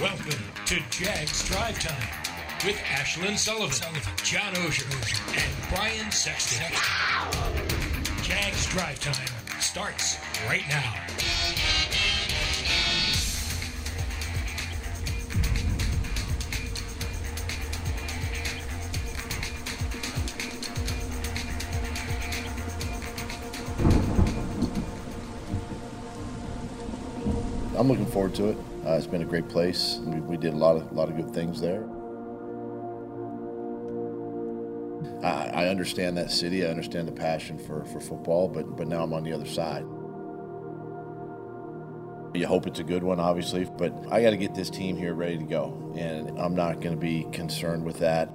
Welcome to Jags Drive Time with Ashlyn Sullivan, John Oehser, and Brian Sexton. Jags Drive Time starts right now. I'm looking forward to it. Uh, it's been a great place. We, we did a lot of lot of good things there. I, I understand that city. I understand the passion for, for football, but but now I'm on the other side. You hope it's a good one, obviously, but I got to get this team here ready to go, and I'm not going to be concerned with that.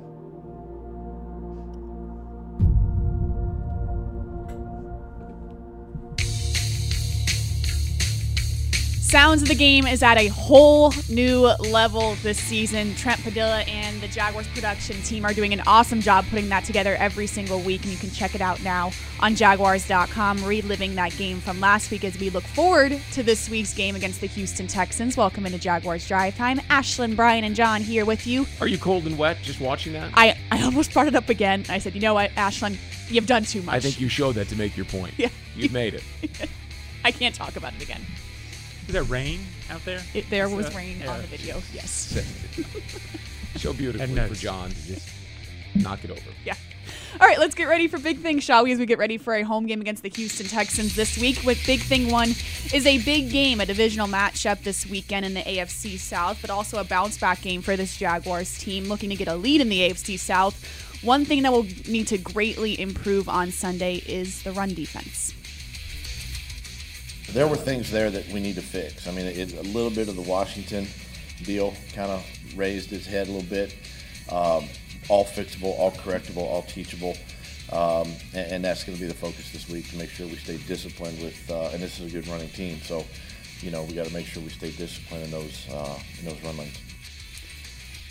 Sounds of the game is at a whole new level this season. Trent Padilla and the Jaguars production team are doing an awesome job putting that together every single week, and you can check it out now on Jaguars.com, reliving that game from last week as we look forward to this week's game against the Houston Texans. Welcome into Jaguars Drive Time. Ashlyn, Brian, and John here with you. Are you cold and wet just watching that? I, I almost brought it up again. I said, you know what, Ashlyn, you've done too much. I think you showed that to make your point. Yeah. You've made it. I can't talk about it again. Is there rain out there? It, there Is was that- rain yeah. on the video. Yes. so beautifully And for. John to just knock it over. Yeah. All right, let's get ready for big things, shall we? As we get ready for a home game against the Houston Texans this week. With big thing one is a big game, a divisional matchup this weekend in the AFC South, but also a bounce back game for this Jaguars team looking to get a lead in the AFC South. One thing that will need to greatly improve on Sunday is the run defense. There were things there that we need to fix. I mean, it, a little bit of the Washington deal kind of raised its head a little bit. Um, all fixable, all correctable, all teachable. Um, and, and that's going to be the focus this week to make sure we stay disciplined with, uh, and this is a good running team. So, you know, we got to make sure we stay disciplined in those, uh, in those run lanes.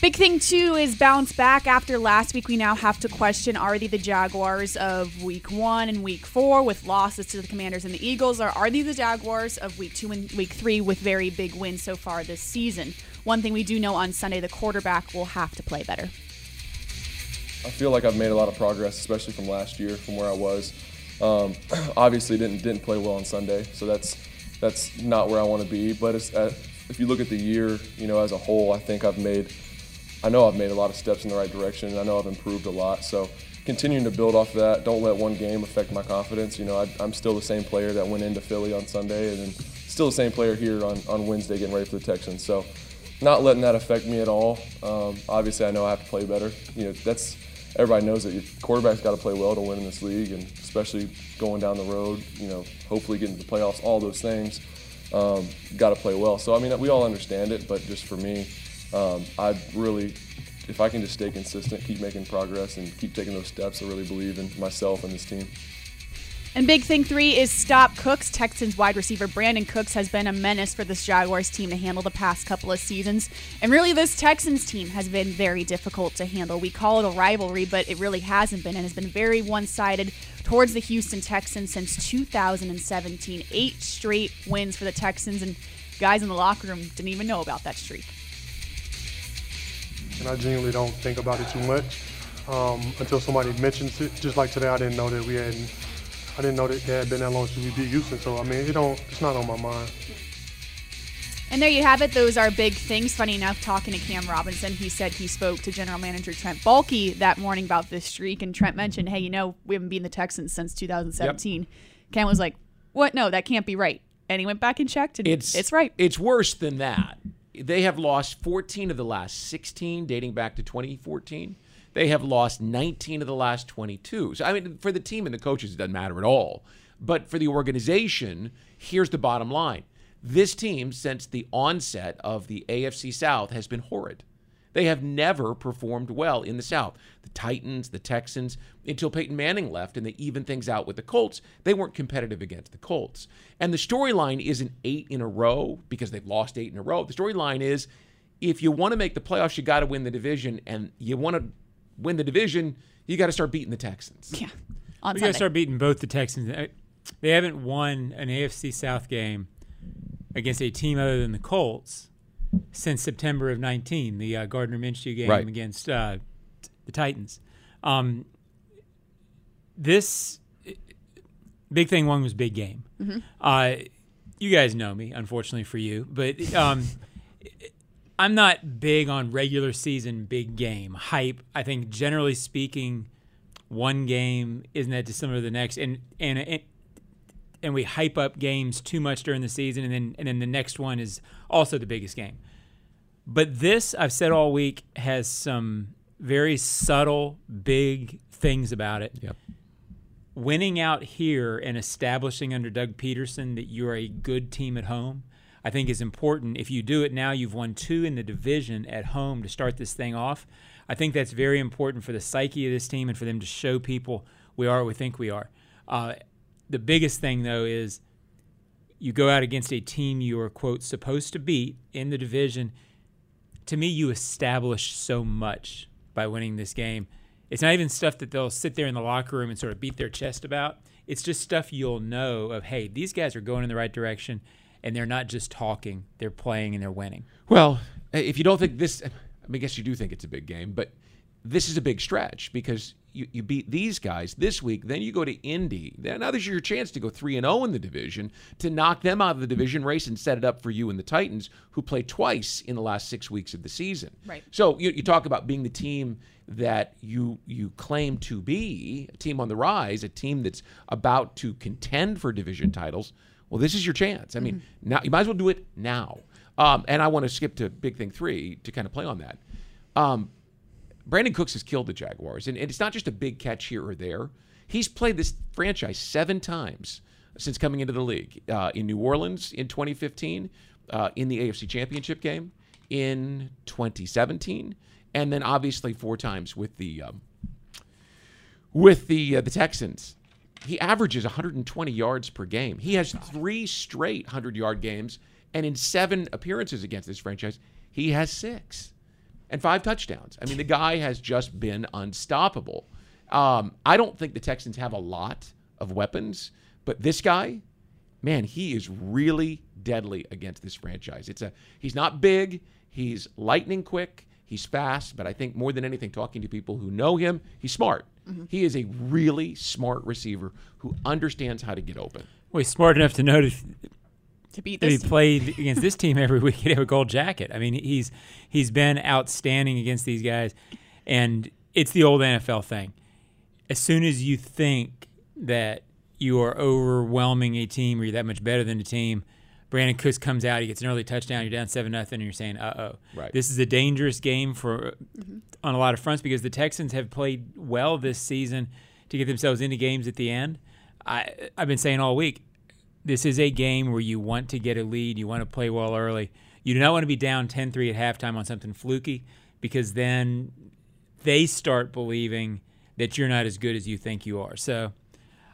Big thing too is bounce back after last week. We now have to question: Are they the Jaguars of Week One and Week Four with losses to the Commanders and the Eagles, or are they the Jaguars of Week Two and Week Three with very big wins so far this season? One thing we do know on Sunday: the quarterback will have to play better. I feel like I've made a lot of progress, especially from last year, from where I was. Um, obviously, didn't didn't play well on Sunday, so that's that's not where I want to be. But uh, if you look at the year, you know, as a whole, I think I've made, I know I've made a lot of steps in the right direction. I know I've improved a lot. So continuing to build off of that. Don't let one game affect my confidence. You know, I, I'm still the same player that went into Philly on Sunday, and then still the same player here on, on Wednesday, getting ready for the Texans. So not letting that affect me at all. Um, obviously, I know I have to play better. You know, that's everybody knows that your quarterback's got to play well to win in this league, and especially going down the road. You know, hopefully getting to the playoffs, all those things. Um, got to play well. So I mean, we all understand it, but just for me, um, I really, if I can just stay consistent, keep making progress, and keep taking those steps, I really believe in myself and this team. And big thing three is stop Cooks. Texans wide receiver Brandin Cooks has been a menace for this Jaguars team to handle the past couple of seasons. And really, this Texans team has been very difficult to handle. We call it a rivalry, but it really hasn't been and has been very one sided towards the Houston Texans since 2017. Eight straight wins for the Texans, and guys in the locker room didn't even know about that streak. And I genuinely don't think about it too much um, until somebody mentions it. Just like today, I didn't know that we had, I didn't know that it had been that long since we beat Houston. So I mean, it don't, it's not on my mind. And there you have it. Those are big things. Funny enough, talking to Cam Robinson, he said he spoke to general manager Trent Baalke that morning about this streak. And Trent mentioned, hey, you know, we haven't beaten the Texans since 2017. Cam was like, what? No, that can't be right. And he went back and checked, and It's it's right. It's worse than that. They have lost 14 of the last 16, dating back to 2014. They have lost 19 of the last 22. So I mean, for the team and the coaches, it doesn't matter at all. But for the organization, here's the bottom line: this team, since the onset of the AFC South, has been horrid. They have never performed well in the South. The Titans, the Texans, until Peyton Manning left and they evened things out with the Colts, they weren't competitive against the Colts. And the storyline isn't eight in a row because they've lost eight in a row. The storyline is if you want to make the playoffs, you got to win the division. And you want to win the division, you got to start beating the Texans. yeah. On We got to start beating both the Texans. They haven't won an AFC South game against a team other than the Colts since September of 19, the uh, Gardner Minshew game Right. against uh, the Titans. Um, this big thing one was big game. Uh, you guys know me, unfortunately for you, but um, I'm not big on regular season big game hype. I think generally speaking, one game isn't that dissimilar to the next, and and and, and we hype up games too much during the season, and then and then the next one is also the biggest game. But this, I've said all week, has some very subtle, big things about it. Yep. Winning out here and establishing under Doug Pederson that you're a good team at home, I think is important. If you do it now, you've won two in the division at home to start this thing off. I think that's very important for the psyche of this team and for them to show people we are what we think we are. Uh, the biggest thing, though, is you go out against a team you are, quote, supposed to beat in the division. To me, you establish so much by winning this game. It's not even stuff that they'll sit there in the locker room and sort of beat their chest about. It's just stuff you'll know of, hey, these guys are going in the right direction and they're not just talking, they're playing and they're winning. Well, if you don't think this, I mean, I guess you do think it's a big game, but this is a big stretch because you, you beat these guys this week, then you go to Indy. Then now there's your chance to go three and zero in the division to knock them out of the division race and set it up for you and the Titans, who play twice in the last six weeks of the season. Right. So you, you talk about being the team that you you claim to be, a team on the rise, a team that's about to contend for division titles. Well, this is your chance. I mean, now you might as well do it now. Um, and I want to skip to big thing three to kind of play on that. Um, Brandin Cooks has killed the Jaguars, and, and it's not just a big catch here or there. He's played this franchise seven times since coming into the league. Uh, in New Orleans in 2015, uh, in the AFC Championship game in 2017, and then obviously four times with the um, with the uh, the Texans. He averages 120 yards per game. He has three straight 100 yard games, and in seven appearances against this franchise, he has six and five touchdowns. I mean, the guy has just been unstoppable. Um, I don't think the Texans have a lot of weapons, but this guy, man, he is really deadly against this franchise. It's a he's not big, he's lightning quick, he's fast, but I think more than anything, talking to people who know him, he's smart. He is a really smart receiver who understands how to get open. Well, he's smart enough to know to, to beat that he this. played against this team every week. He'd have a gold jacket. I mean, he's he's been outstanding against these guys, and it's the old NFL thing. As soon as you think that you are overwhelming a team or you're that much better than a team, Brandin Cooks comes out, he gets an early touchdown, you're down seven nothing, and you're saying, "Uh oh." Right. This is a dangerous game for on a lot of fronts because the Texans have played well this season to get themselves into games at the end. I I've been saying all week, this is a game where you want to get a lead, you want to play well early. You do not want to be down 10-3 at halftime on something fluky because then they start believing that you're not as good as you think you are. So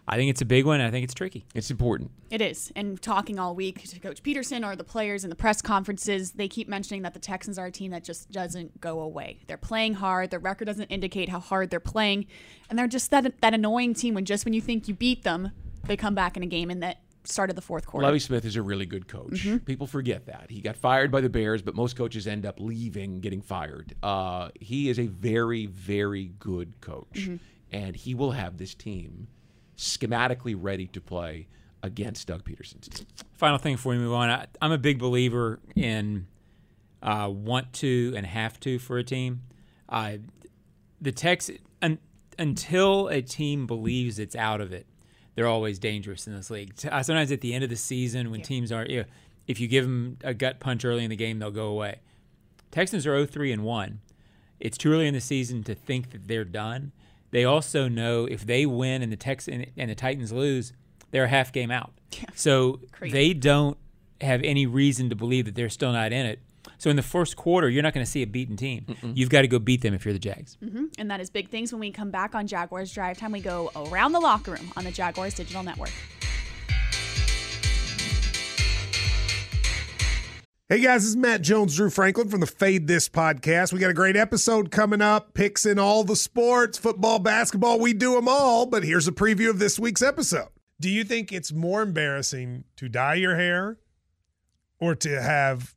I think it's a big one. I think it's tricky. It's important. It is. And talking all week to Coach Pederson or the players in the press conferences, they keep mentioning that the Texans are a team that just doesn't go away. They're playing hard. Their record doesn't indicate how hard they're playing. And they're just that that annoying team when just when you think you beat them, they come back in a game and that start of the fourth quarter. Lovie Smith is a really good coach. People forget that. He got fired by the Bears, but most coaches end up leaving, getting fired. Uh, he is a very, very good coach. And he will have this team schematically ready to play against Doug Pederson's team. Final thing before we move on, I, I'm a big believer in uh, want to and have to for a team. Uh, the Tex un, until a team believes it's out of it, they're always dangerous in this league. Uh, sometimes at the end of the season, when yeah. teams are, you know, if you give them a gut punch early in the game, they'll go away. Texans are 0-3 and one. It's too early in the season to think that they're done. They also know if they win and the Tex and, and the Titans lose, they're a half game out. Yeah. So Crazy. they don't have any reason to believe that they're still not in it. So in the first quarter, you're not going to see a beaten team. Mm-mm. You've got to go beat them if you're the Jags. Mm-hmm. And that is big things. When we come back on Jaguars Drive Time, we go around the locker room on the Jaguars Digital Network. Hey guys, this is Matt Jones, Drew Franklin from the Fade This podcast. We got a great episode coming up, picks in all the sports, football, basketball, we do them all. But here's a preview of this week's episode. Do you think it's more embarrassing to dye your hair or to have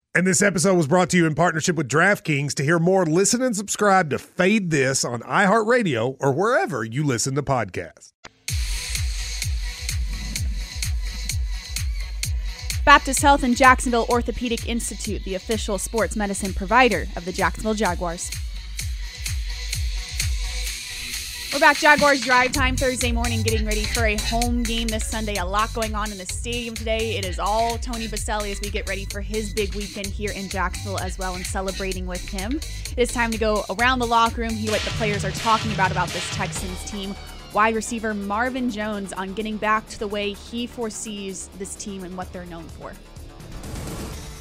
And this episode was brought to you in partnership with DraftKings. To hear more, listen and subscribe to Fade This on iHeartRadio or wherever you listen to podcasts. Baptist Health and Jacksonville Orthopedic Institute, the official sports medicine provider of the Jacksonville Jaguars. We're back, Jaguars drive time Thursday morning, getting ready for a home game this Sunday. A lot going on in the stadium today. It is all Tony Boselli as we get ready for his big weekend here in Jacksonville as well and celebrating with him. It is time to go around the locker room, hear what the players are talking about about this Texans team wide receiver Marvin Jones on getting back to the way he foresees this team and what they're known for.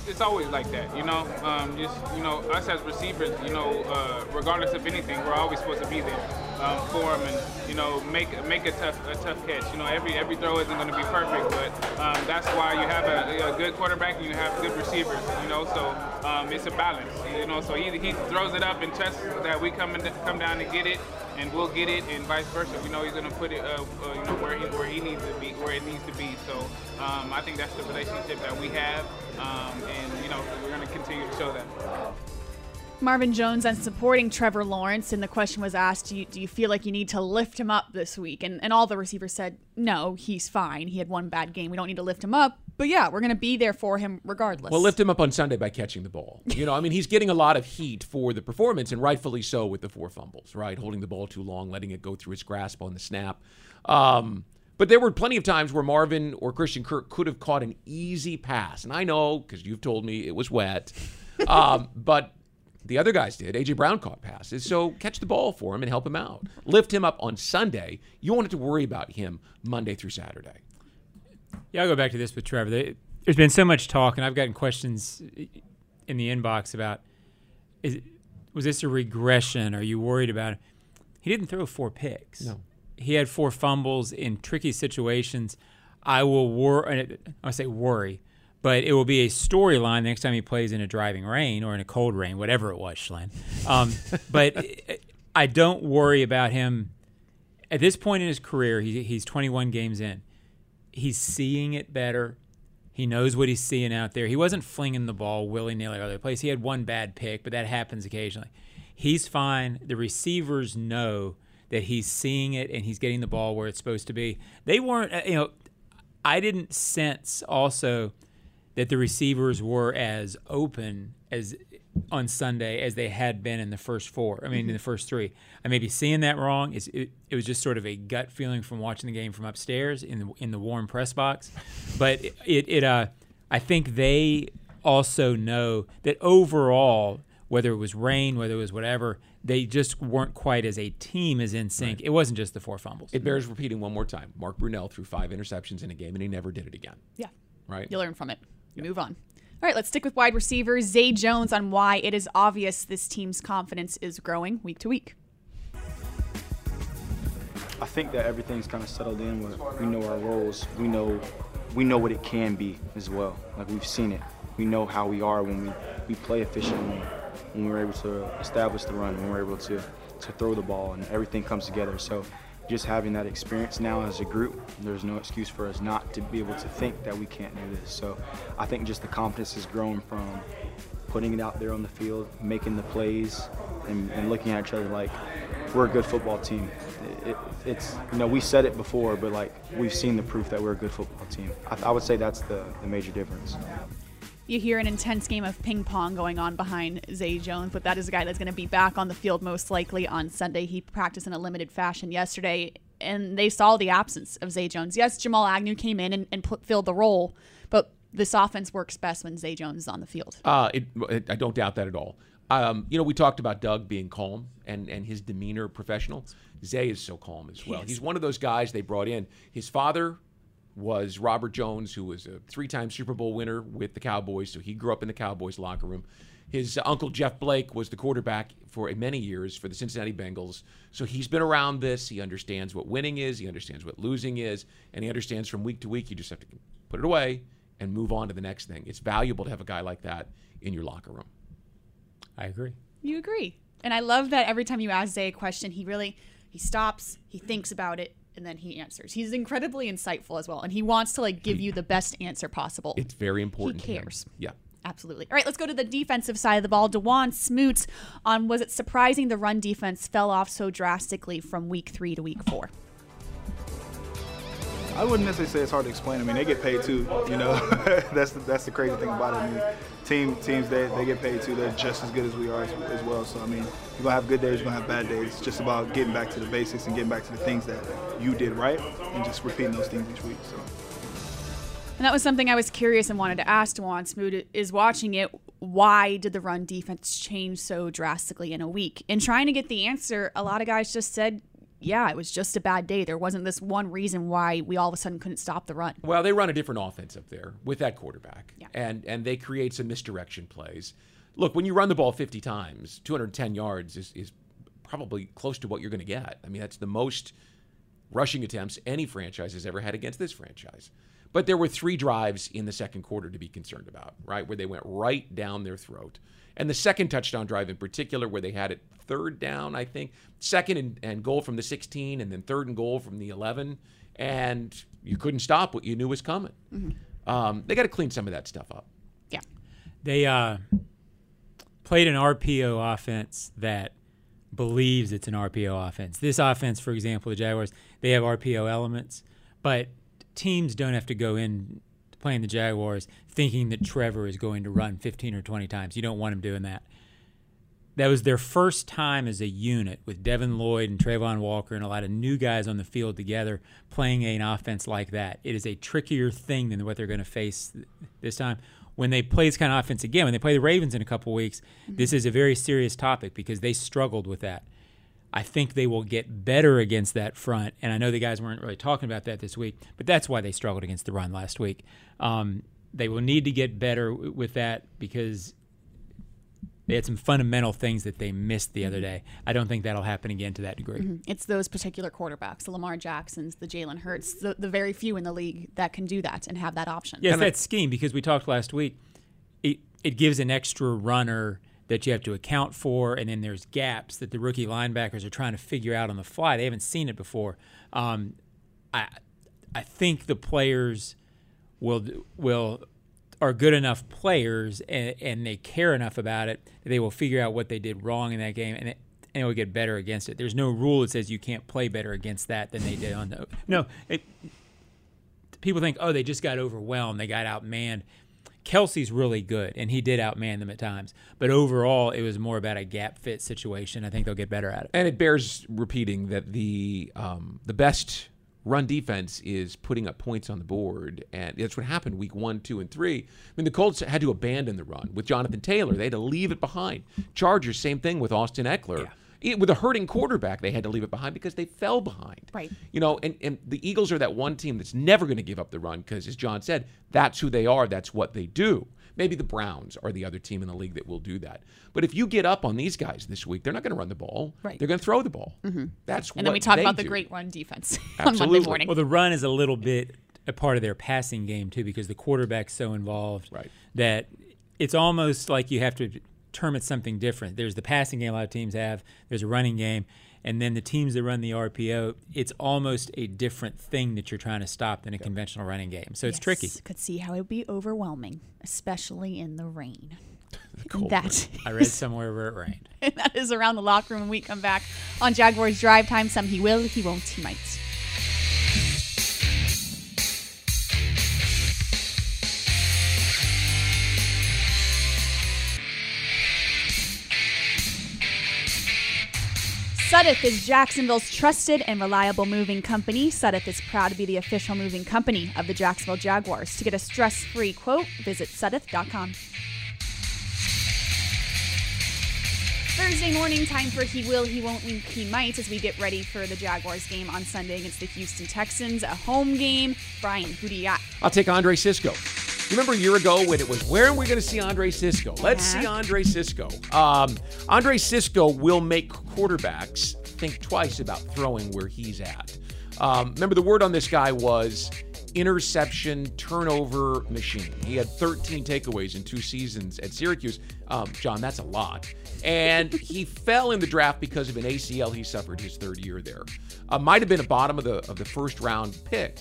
It's always like that, you know. Um, just you know, us as receivers, you know, uh, regardless of anything, we're always supposed to be there um, for them and you know make make a tough a tough catch. You know, every every throw isn't going to be perfect, but um, that's why you have a, a, good quarterback and you have good receivers. You know, so um, it's a balance. You know, so he, he throws it up and trusts that we come and come down and get it and we'll get it, and vice versa. We know he's going to put it, uh, uh, you know, where he where he needs to be, where it needs to be. So um, I think that's the relationship that we have, um, and you know, we're going to continue to show that. Marvin Jones and supporting Trevor Lawrence, and the question was asked, do you, do you feel like you need to lift him up this week? And, and all the receivers said, no, he's fine. He had one bad game. We don't need to lift him up. But yeah, we're going to be there for him regardless. Well, lift him up on Sunday by catching the ball. You know, I mean, he's getting a lot of heat for the performance, and rightfully so with the four fumbles, right? Holding the ball too long, letting it go through his grasp on the snap. Um, but there were plenty of times where Marvin or Christian Kirk could have caught an easy pass. And I know, because you've told me it was wet. Um, but the other guys did. AJ Brown caught passes, so catch the ball for him and help him out. Lift him up on Sunday. You won't have to worry about him Monday through Saturday. Yeah, I'll go back to this with Trevor. There's been so much talk, and I've gotten questions in the inbox about is was this a regression? Are you worried about it? He didn't throw four picks. No. He had four fumbles in tricky situations. I will worry. I say worry but it will be a storyline next time he plays in a driving rain or in a cold rain, whatever it was, Schlen. Um, but I don't worry about him at this point in his career. He, he's 21 games in. He's seeing it better. He knows what he's seeing out there. He wasn't flinging the ball willy nilly all over the place. He had one bad pick, but that happens occasionally. He's fine. The receivers know that he's seeing it and he's getting the ball where it's supposed to be. They weren't, uh, you know, I didn't sense also that the receivers were as open as on Sunday as they had been in the first four. I mean, mm-hmm. in the first three. I may be seeing that wrong. It's, it, it was just sort of a gut feeling from watching the game from upstairs in the in the warm press box. But it it, uh, I think they also know that overall whether it was rain, whether it was whatever, they just weren't quite as a team as in sync. It wasn't just the four fumbles. It bears repeating one more time. Mark Brunell threw five interceptions in a game, and he never did it again. Yeah. Right. You learn from it. You move on. All right, let's stick with wide receivers. Zay Jones on why it is obvious this team's confidence is growing week to week. I think that everything's kind of settled in. We know our roles. We know we know what it can be as well. Like we've seen it. We know how we are when we, we play efficiently, when we're able to establish the run, when we're able to, to throw the ball, and everything comes together. So just having that experience now as a group, there's no excuse for us not to be able to think that we can't do this. So I think just the confidence has grown from putting it out there on the field, making the plays, and, and looking at each other like we're a good football team. It, it, it's you know we said it before, but like we've seen the proof that we're a good football team. I, I would say that's the, the major difference. You hear an intense game of ping pong going on behind Zay Jones, but that is a guy that's going to be back on the field most likely on Sunday. He practiced in a limited fashion yesterday, and they saw the absence of Zay Jones. Yes, Jamal Agnew came in and, and put, filled the role, but this offense works best when Zay Jones is on the field. Uh, it, it, I don't doubt that at all. Um, you know, we talked about Doug being calm and, and his demeanor professional. Zay is so calm as well. He. He's one of those guys they brought in. His father was Robert Jones, who was a three time Super Bowl winner with the Cowboys, so he grew up in the Cowboys locker room. His uncle Jeff Blake was the quarterback for many years for the Cincinnati Bengals. So he's been around this. He understands what winning is, he understands what losing is, and he understands from week to week you just have to put it away and move on to the next thing. It's valuable to have a guy like that in your locker room. I agree. You agree. And I love that every time you ask Zay a question, he really he stops, he thinks about it, and then he answers. He's incredibly insightful as well, and he wants to like give you the best answer possible. It's very important. He cares. Yeah. Absolutely. All right, let's go to the defensive side of the ball. Dawuane Smoots on was it surprising the run defense fell off so drastically from week three to week four? I wouldn't necessarily say it's hard to explain. I mean, they get paid too. You know, that's the, that's the crazy thing about it. I mean, team teams they, they get paid too. They're just as good as we are as, as well. So I mean, you're gonna have good days, you're gonna have bad days. It's just about getting back to the basics and getting back to the things that you did right, and just repeating those things each week. So. And that was something I was curious and wanted to ask Dawuane Smoot is watching it. Why did the run defense change so drastically in a week? In trying to get the answer, a lot of guys just said, yeah, it was just a bad day. There wasn't this one reason why we all of a sudden couldn't stop the run. Well, they run a different offense up there with that quarterback, and and they create some misdirection plays. Look, when you run the ball 50 times, 210 yards is, is probably close to what you're going to get. I mean, that's the most rushing attempts any franchise has ever had against this franchise. But there were three drives in the second quarter to be concerned about, right? Where they went right down their throat. And the second touchdown drive in particular, where they had it third down, I think, second and, and goal from the 16, and then third and goal from the 11. And you couldn't stop what you knew was coming. Um, they got to clean some of that stuff up. Yeah. They uh, played an RPO offense that believes it's an RPO offense. This offense, for example, the Jaguars, they have RPO elements, but teams don't have to go in to playing the Jaguars thinking that Trevor is going to run 15 or 20 times. You don't want him doing that. That was their first time as a unit with Devin Lloyd and Travon Walker and a lot of new guys on the field together playing an offense like that. It is a trickier thing than what they're going to face this time. When they play this kind of offense again, when they play the Ravens in a couple weeks, this mm-hmm. is a very serious topic because they struggled with that. I think they will get better against that front. And I know the guys weren't really talking about that this week, but that's why they struggled against the run last week. Um, they will need to get better w- with that because they had some fundamental things that they missed the other day. I don't think that'll happen again to that degree. Mhm. It's those particular quarterbacks, the Lamar Jacksons, the Jalen Hurts, the, the very few in the league that can do that and have that option. Yes, that scheme because we talked last week. It it gives an extra runner that you have to account for, and then there's gaps that the rookie linebackers are trying to figure out on the fly. They haven't seen it before. Um, I I think the players will will are good enough players and, and they care enough about it they will figure out what they did wrong in that game and it, and will get better against it. There's no rule that says you can't play better against that than they did on the no. It, people think, oh, they just got overwhelmed, they got outmanned. Kelce's really good, and he did outman them at times. But overall, it was more about a gap fit situation. I think they'll get better at it. And it bears repeating that the um, the best run defense is putting up points on the board, and that's what happened week one, two, and three. I mean, the Colts had to abandon the run with Jonathan Taylor; they had to leave it behind. Chargers, same thing with Austin Ekeler. It- with a hurting quarterback, they had to leave it behind because they fell behind. Right. You know, and, and the Eagles are that one team that's never going to give up the run because, as John said, that's who they are. That's what they do. Maybe the Browns are the other team in the league that will do that. But if you get up on these guys this week, they're not going to run the ball. Right. They're going to throw the ball. Mhm. That's And then we talk they about the great run defense on Monday morning. Well, the run is a little bit a part of their passing game too, because the quarterback's so involved right. that it's almost like you have to term it something different. There's the passing game a lot of teams have. There's a running game, and then the teams that run the RPO, it's almost a different thing that you're trying to stop than a conventional running game. So it's tricky. Could see how it would be overwhelming, especially in the rain. cold that I read somewhere where it rained. and that is around the locker room when we come back on Jaguars Drive Time. Some he will, he won't, he might. Suddath is Jacksonville's trusted and reliable moving company. Suddath is proud to be the official moving company of the Jacksonville Jaguars. To get a stress free quote, visit suddath.com. Thursday morning, time for He Will, He Won't, He Might as we get ready for the Jaguars game on Sunday against the Houston Texans, a home game. Brian, who do you got? I'll take Andre Cisco. You remember a year ago when it was, where are we going to see Andre Cisco? Let's Yeah. see Andre Cisco. Um, Andre Cisco will make quarterbacks think twice about throwing where he's at. Um, remember, the word on this guy was interception turnover machine. He had 13 takeaways in two seasons at Syracuse. Um, John, that's a lot. And he fell in the draft because of an ACL he suffered his third year there. Uh, might have been a bottom of the of the first round pick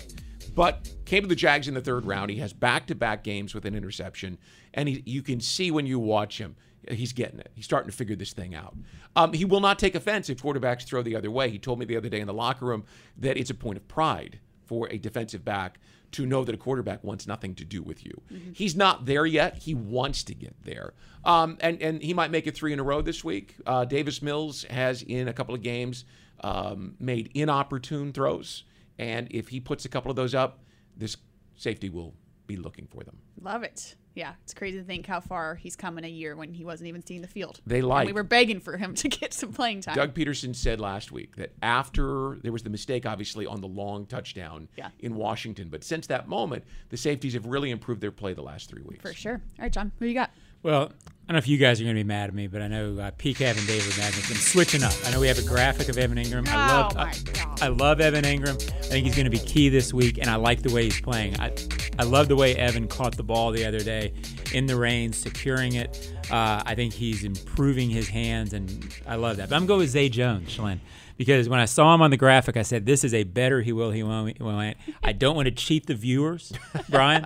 but came to the Jags in the third round. He has back-to-back games with an interception, and he, you can see when you watch him, he's getting it. He's starting to figure this thing out. Um, he will not take offense if quarterbacks throw the other way. He told me the other day in the locker room that it's a point of pride for a defensive back to know that a quarterback wants nothing to do with you. He's not there yet. He wants to get there. Um, and, and he might make it three in a row this week. Uh, Davis Mills has, in a couple of games, um, made inopportune throws. And if he puts a couple of those up, this safety will be looking for them. Love it. Yeah, it's crazy to think how far he's come in a year when he wasn't even seeing the field. They And like- we were begging for him to get some playing time. Doug Pederson said last week that after there was the mistake, obviously, on the long touchdown Yeah. in Washington, but since that moment, the safeties have really improved their play the last three weeks. For sure. All right, John, who you got? Well, I don't know if you guys are going to be mad at me, but I know uh, PCAV and David Madden I'm switching up. I know we have a graphic of Evan Engram. I love, Oh, I, my God. I love Evan Engram. I think he's going to be key this week, and I like the way he's playing. I, I love the way Evan caught the ball the other day in the rain, securing it. Uh, I think he's improving his hands, and I love that. But I'm going with Zay Jones, Shalyn, because when I saw him on the graphic, I said, "This is a better he will, he won't." He won't. I don't want to cheat the viewers, Brian,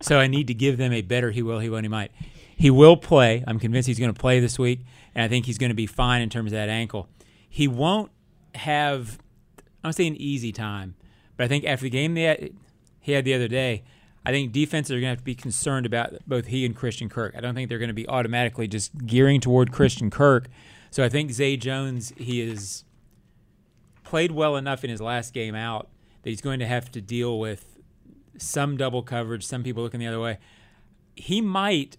so I need to give them a better he will, he won't, he might. He will play. I'm convinced he's going to play this week, and I think he's going to be fine in terms of that ankle. He won't have, I don't say an easy time, but I think after the game that he had the other day, I think defenses are going to have to be concerned about both he and Christian Kirk. I don't think they're going to be automatically just gearing toward Christian Kirk. So I think Zay Jones, he is played well enough in his last game out that he's going to have to deal with some double coverage, some people looking the other way. He might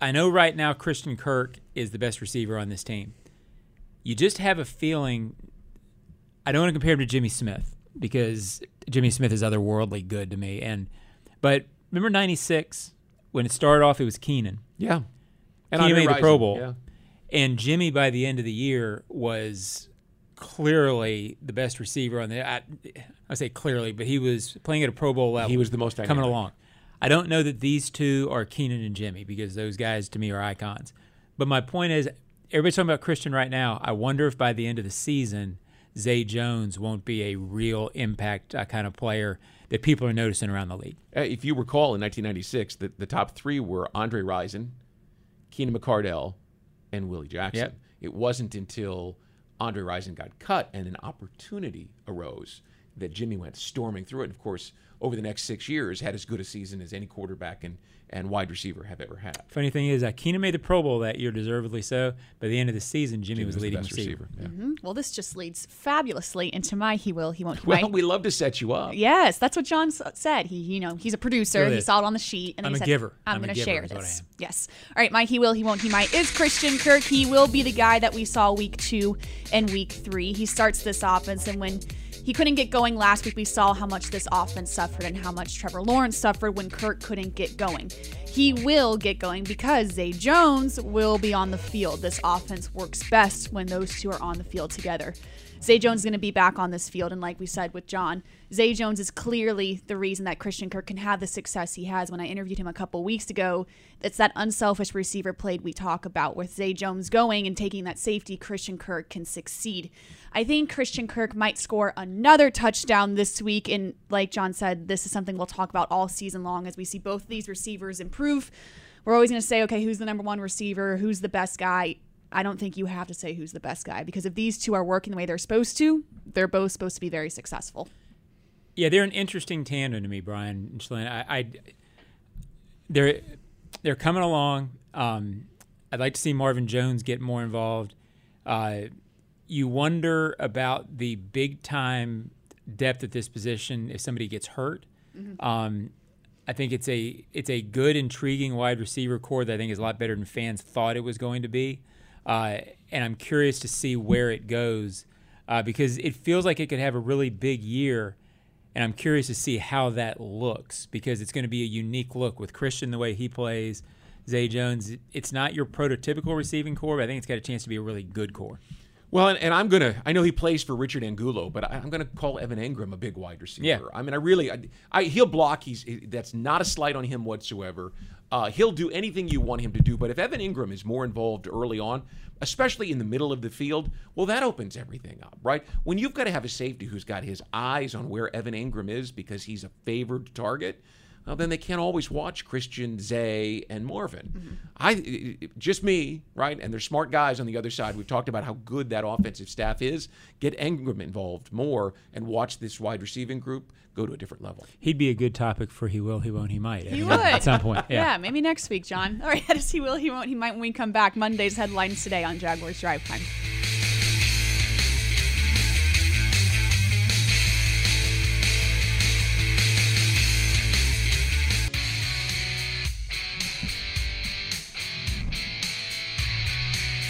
I know right now Christian Kirk is the best receiver on this team. You just have a feeling I don't want to compare him to Jimmy Smith because Jimmy Smith is otherworldly good to me. And but remember '96 when it started off, it was Keenan. Yeah. and he made the Pro Bowl. yeah. And Jimmy by the end of the year was clearly the best receiver on the. I, I say clearly, but he was playing at a Pro Bowl level. He was the most coming along. I don't know that these two are Keenan and Jimmy because those guys to me are icons. But my point is, everybody's talking about Christian right now. I wonder if by the end of the season, Zay Jones won't be a real impact uh, kind of player that people are noticing around the league. If you recall, in 1996, the, the top three were Andre Rison, Keenan McCardell, and Willie Jackson. Yep. It wasn't until Andre Rison got cut and an opportunity arose that Jimmy went storming through it. And of course, over the next six years, had as good a season as any quarterback and, and wide receiver have ever had. Funny thing is, uh, Keenan made the Pro Bowl that year, deservedly so. By the end of the season, Jimmy, Jimmy was was the leading best receiver. receiver, hmm Well, this just leads fabulously into my he will, he won't, he Well, might. we love to set you up. Yes, that's what John said. He, you know, he's a producer. Really He saw it on the sheet, and then I'm he a said, giver. "I'm, I'm going to share is what I this." am. Yes. All right. My he will, he won't, he might is Christian Kirk. He will be the guy that we saw week two and week three. He starts this offense, and when he couldn't get going last week, we saw how much this offense suffered and how much Trevor Lawrence suffered when Kirk couldn't get going. He will get going because Zay Jones will be on the field. This offense works best when those two are on the field together. Zay Jones is going to be back on this field, and like we said with John, Zay Jones is clearly the reason that Christian Kirk can have the success he has. When I interviewed him a couple weeks ago, it's that unselfish receiver played we talk about. With Zay Jones going and taking that safety, Christian Kirk can succeed. I think Christian Kirk might score another touchdown this week, and like John said, this is something we'll talk about all season long as we see both of these receivers improve. We're always going to say, okay, who's the number one receiver? Who's the best guy? I don't think you have to say who's the best guy because if these two are working the way they're supposed to, they're both supposed to be very successful. Yeah, they're an interesting tandem to me, Brian and Shalane. I, I they're they're coming along. Um, I'd like to see Marvin Jones get more involved. Uh, you wonder about the big time depth at this position if somebody gets hurt. Mhm. Um, I think it's a it's a good, intriguing wide receiver corps that I think is a lot better than fans thought it was going to be, uh, and I'm curious to see where it goes uh, because it feels like it could have a really big year, and I'm curious to see how that looks because it's going to be a unique look with Christian the way he plays, Zay Jones. It's not your prototypical receiving corps, but I think it's got a chance to be a really good corps. Well, and, and I'm gonna. I know he plays for Richard Angulo, but I, I'm gonna call Evan Engram a big wide receiver. Yeah. I mean, I really, I, I he'll block. He's that's not a slight on him whatsoever. Uh, he'll do anything you want him to do. But if Evan Engram is more involved early on, especially in the middle of the field, well, that opens everything up, right? When you've got to have a safety who's got his eyes on where Evan Engram is because he's a favored target. Well, then they can't always watch Christian, Zay, and Marvin. Mm-hmm. I just me, right? And there's smart guys on the other side. We've talked about how good that offensive staff is. Get Engram involved more and watch this wide receiving group go to a different level. He'd be a good topic for he will, he won't, he might. He at- would at some point. Yeah. maybe next week, John. All right, as he will, he won't, he might when we come back. Monday's headlines today on Jaguars Drive Time.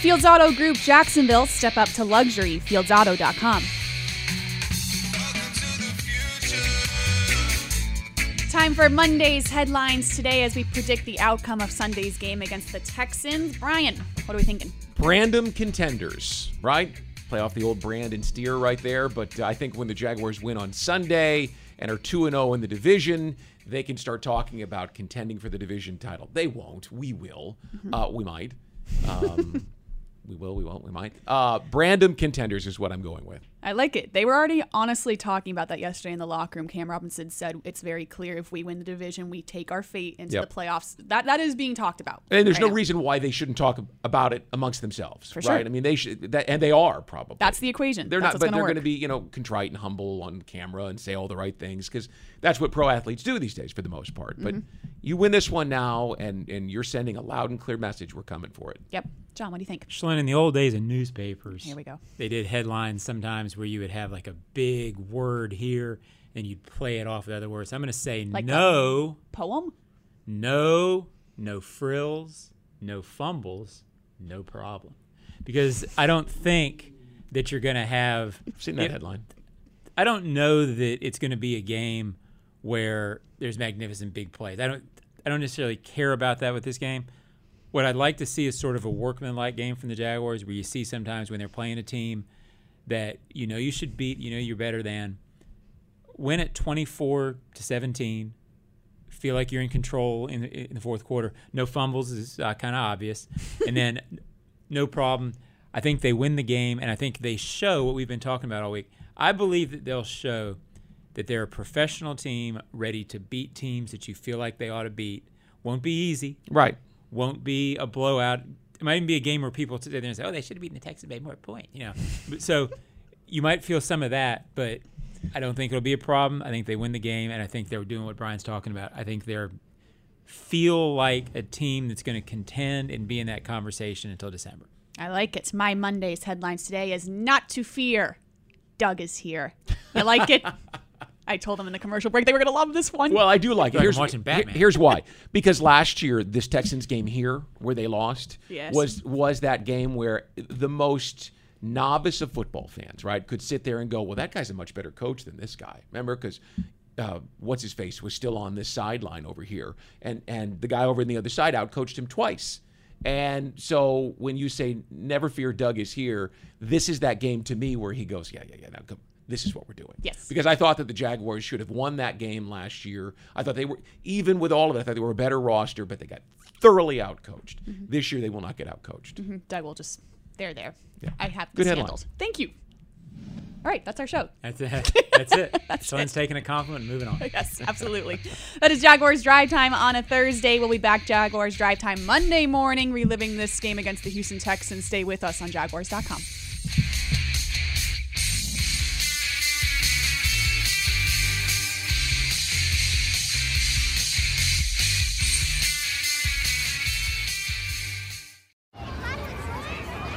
Fields Auto Group Jacksonville, step up to luxury. FieldsAuto.com. Time for Monday's headlines today as we predict the outcome of Sunday's game against the Texans. Brian, what are we thinking? Brandon contenders, right? Play off the old Brandon Steer right there. But I think when the Jaguars win on Sunday and are 2 0 in the division, they can start talking about contending for the division title. They won't. We will. Uh, we might. Um, we will. We won't. We might. Uh, Brandon contenders is what I'm going with. I like it. They were already honestly talking about that yesterday in the locker room. Cam Robinson said it's very clear if we win the division, we take our fate into Yep. the playoffs. That that is being talked about. And there's right no now. reason why they shouldn't talk about it amongst themselves, For right? sure. I mean, they should, that, and they are probably. That's the equation. They're That's not, what's but gonna they're going to be, you know, contrite and humble on camera and say all the right things because that's what pro athletes do these days for the most part. But Mhm. you win this one now, and and you're sending a loud and clear message. We're coming for it. Yep. John, what do you think? Shalane, in the old days in newspapers, Here we go. They did headlines sometimes where you would have like a big word here, and you'd play it off with other words. I'm going to say Like no, Poem? no, no frills, no fumbles, no problem, because I don't think that you're going to have. Seen that it- headline. I don't know that it's going to be a game where there's magnificent big plays. I don't. I don't necessarily care about that with this game. What I'd like to see is sort of a workmanlike game from the Jaguars, where you see sometimes when they're playing a team that you know you should beat, you know you're better than, win at 24 to 17. Feel like you're in control in the, in the fourth quarter. No fumbles is uh, kind of obvious, and then no problem. I think they win the game, and I think they show what we've been talking about all week. I believe that they'll show that they're a professional team ready to beat teams that you feel like they ought to beat. Won't be easy. Right. Won't be a blowout. It might even be a game where people sit there and say, "Oh, they should have beaten the Texans by more point." You know, so you might feel some of that, but I don't think it'll be a problem. I think they win the game, and I think they're doing what Brian's talking about. I think they're feel like a team that's going to contend and be in that conversation until December. I like it. My Monday's headlines today is not to fear. Doug is here. I like it. I told them in the commercial break they were going to love this one. Well, I do like it. Here's, I'm Batman. here- here's why. Because last year, this Texans game here, where they lost, Yes. was was that game where the most novice of football fans, right, could sit there and go, "Well, that guy's a much better coach than this guy." Remember, because uh, what's his face was still on this sideline over here, and and the guy over on the other side out coached him twice. And so when you say "Never fear, Doug is here," this is that game to me where he goes, "Yeah, yeah, yeah." Now come. This is what we're doing. Yes. Because I thought that the Jaguars should have won that game last year. I thought they were, even with all of it, I thought they were a better roster, but they got thoroughly outcoached. Mm-hmm. This year, they will not get outcoached. Mhm. Doug will just, they're there. Yeah. I have Good this headline. handled. Thank you. All right, that's our show. That's it. That's it. Someone's taking a compliment and moving on. yes, absolutely. That is Jaguars Drive Time on a Thursday. We'll be back Jaguars Drive Time Monday morning, reliving this game against the Houston Texans. Stay with us on Jaguars.com.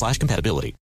slash compatibility.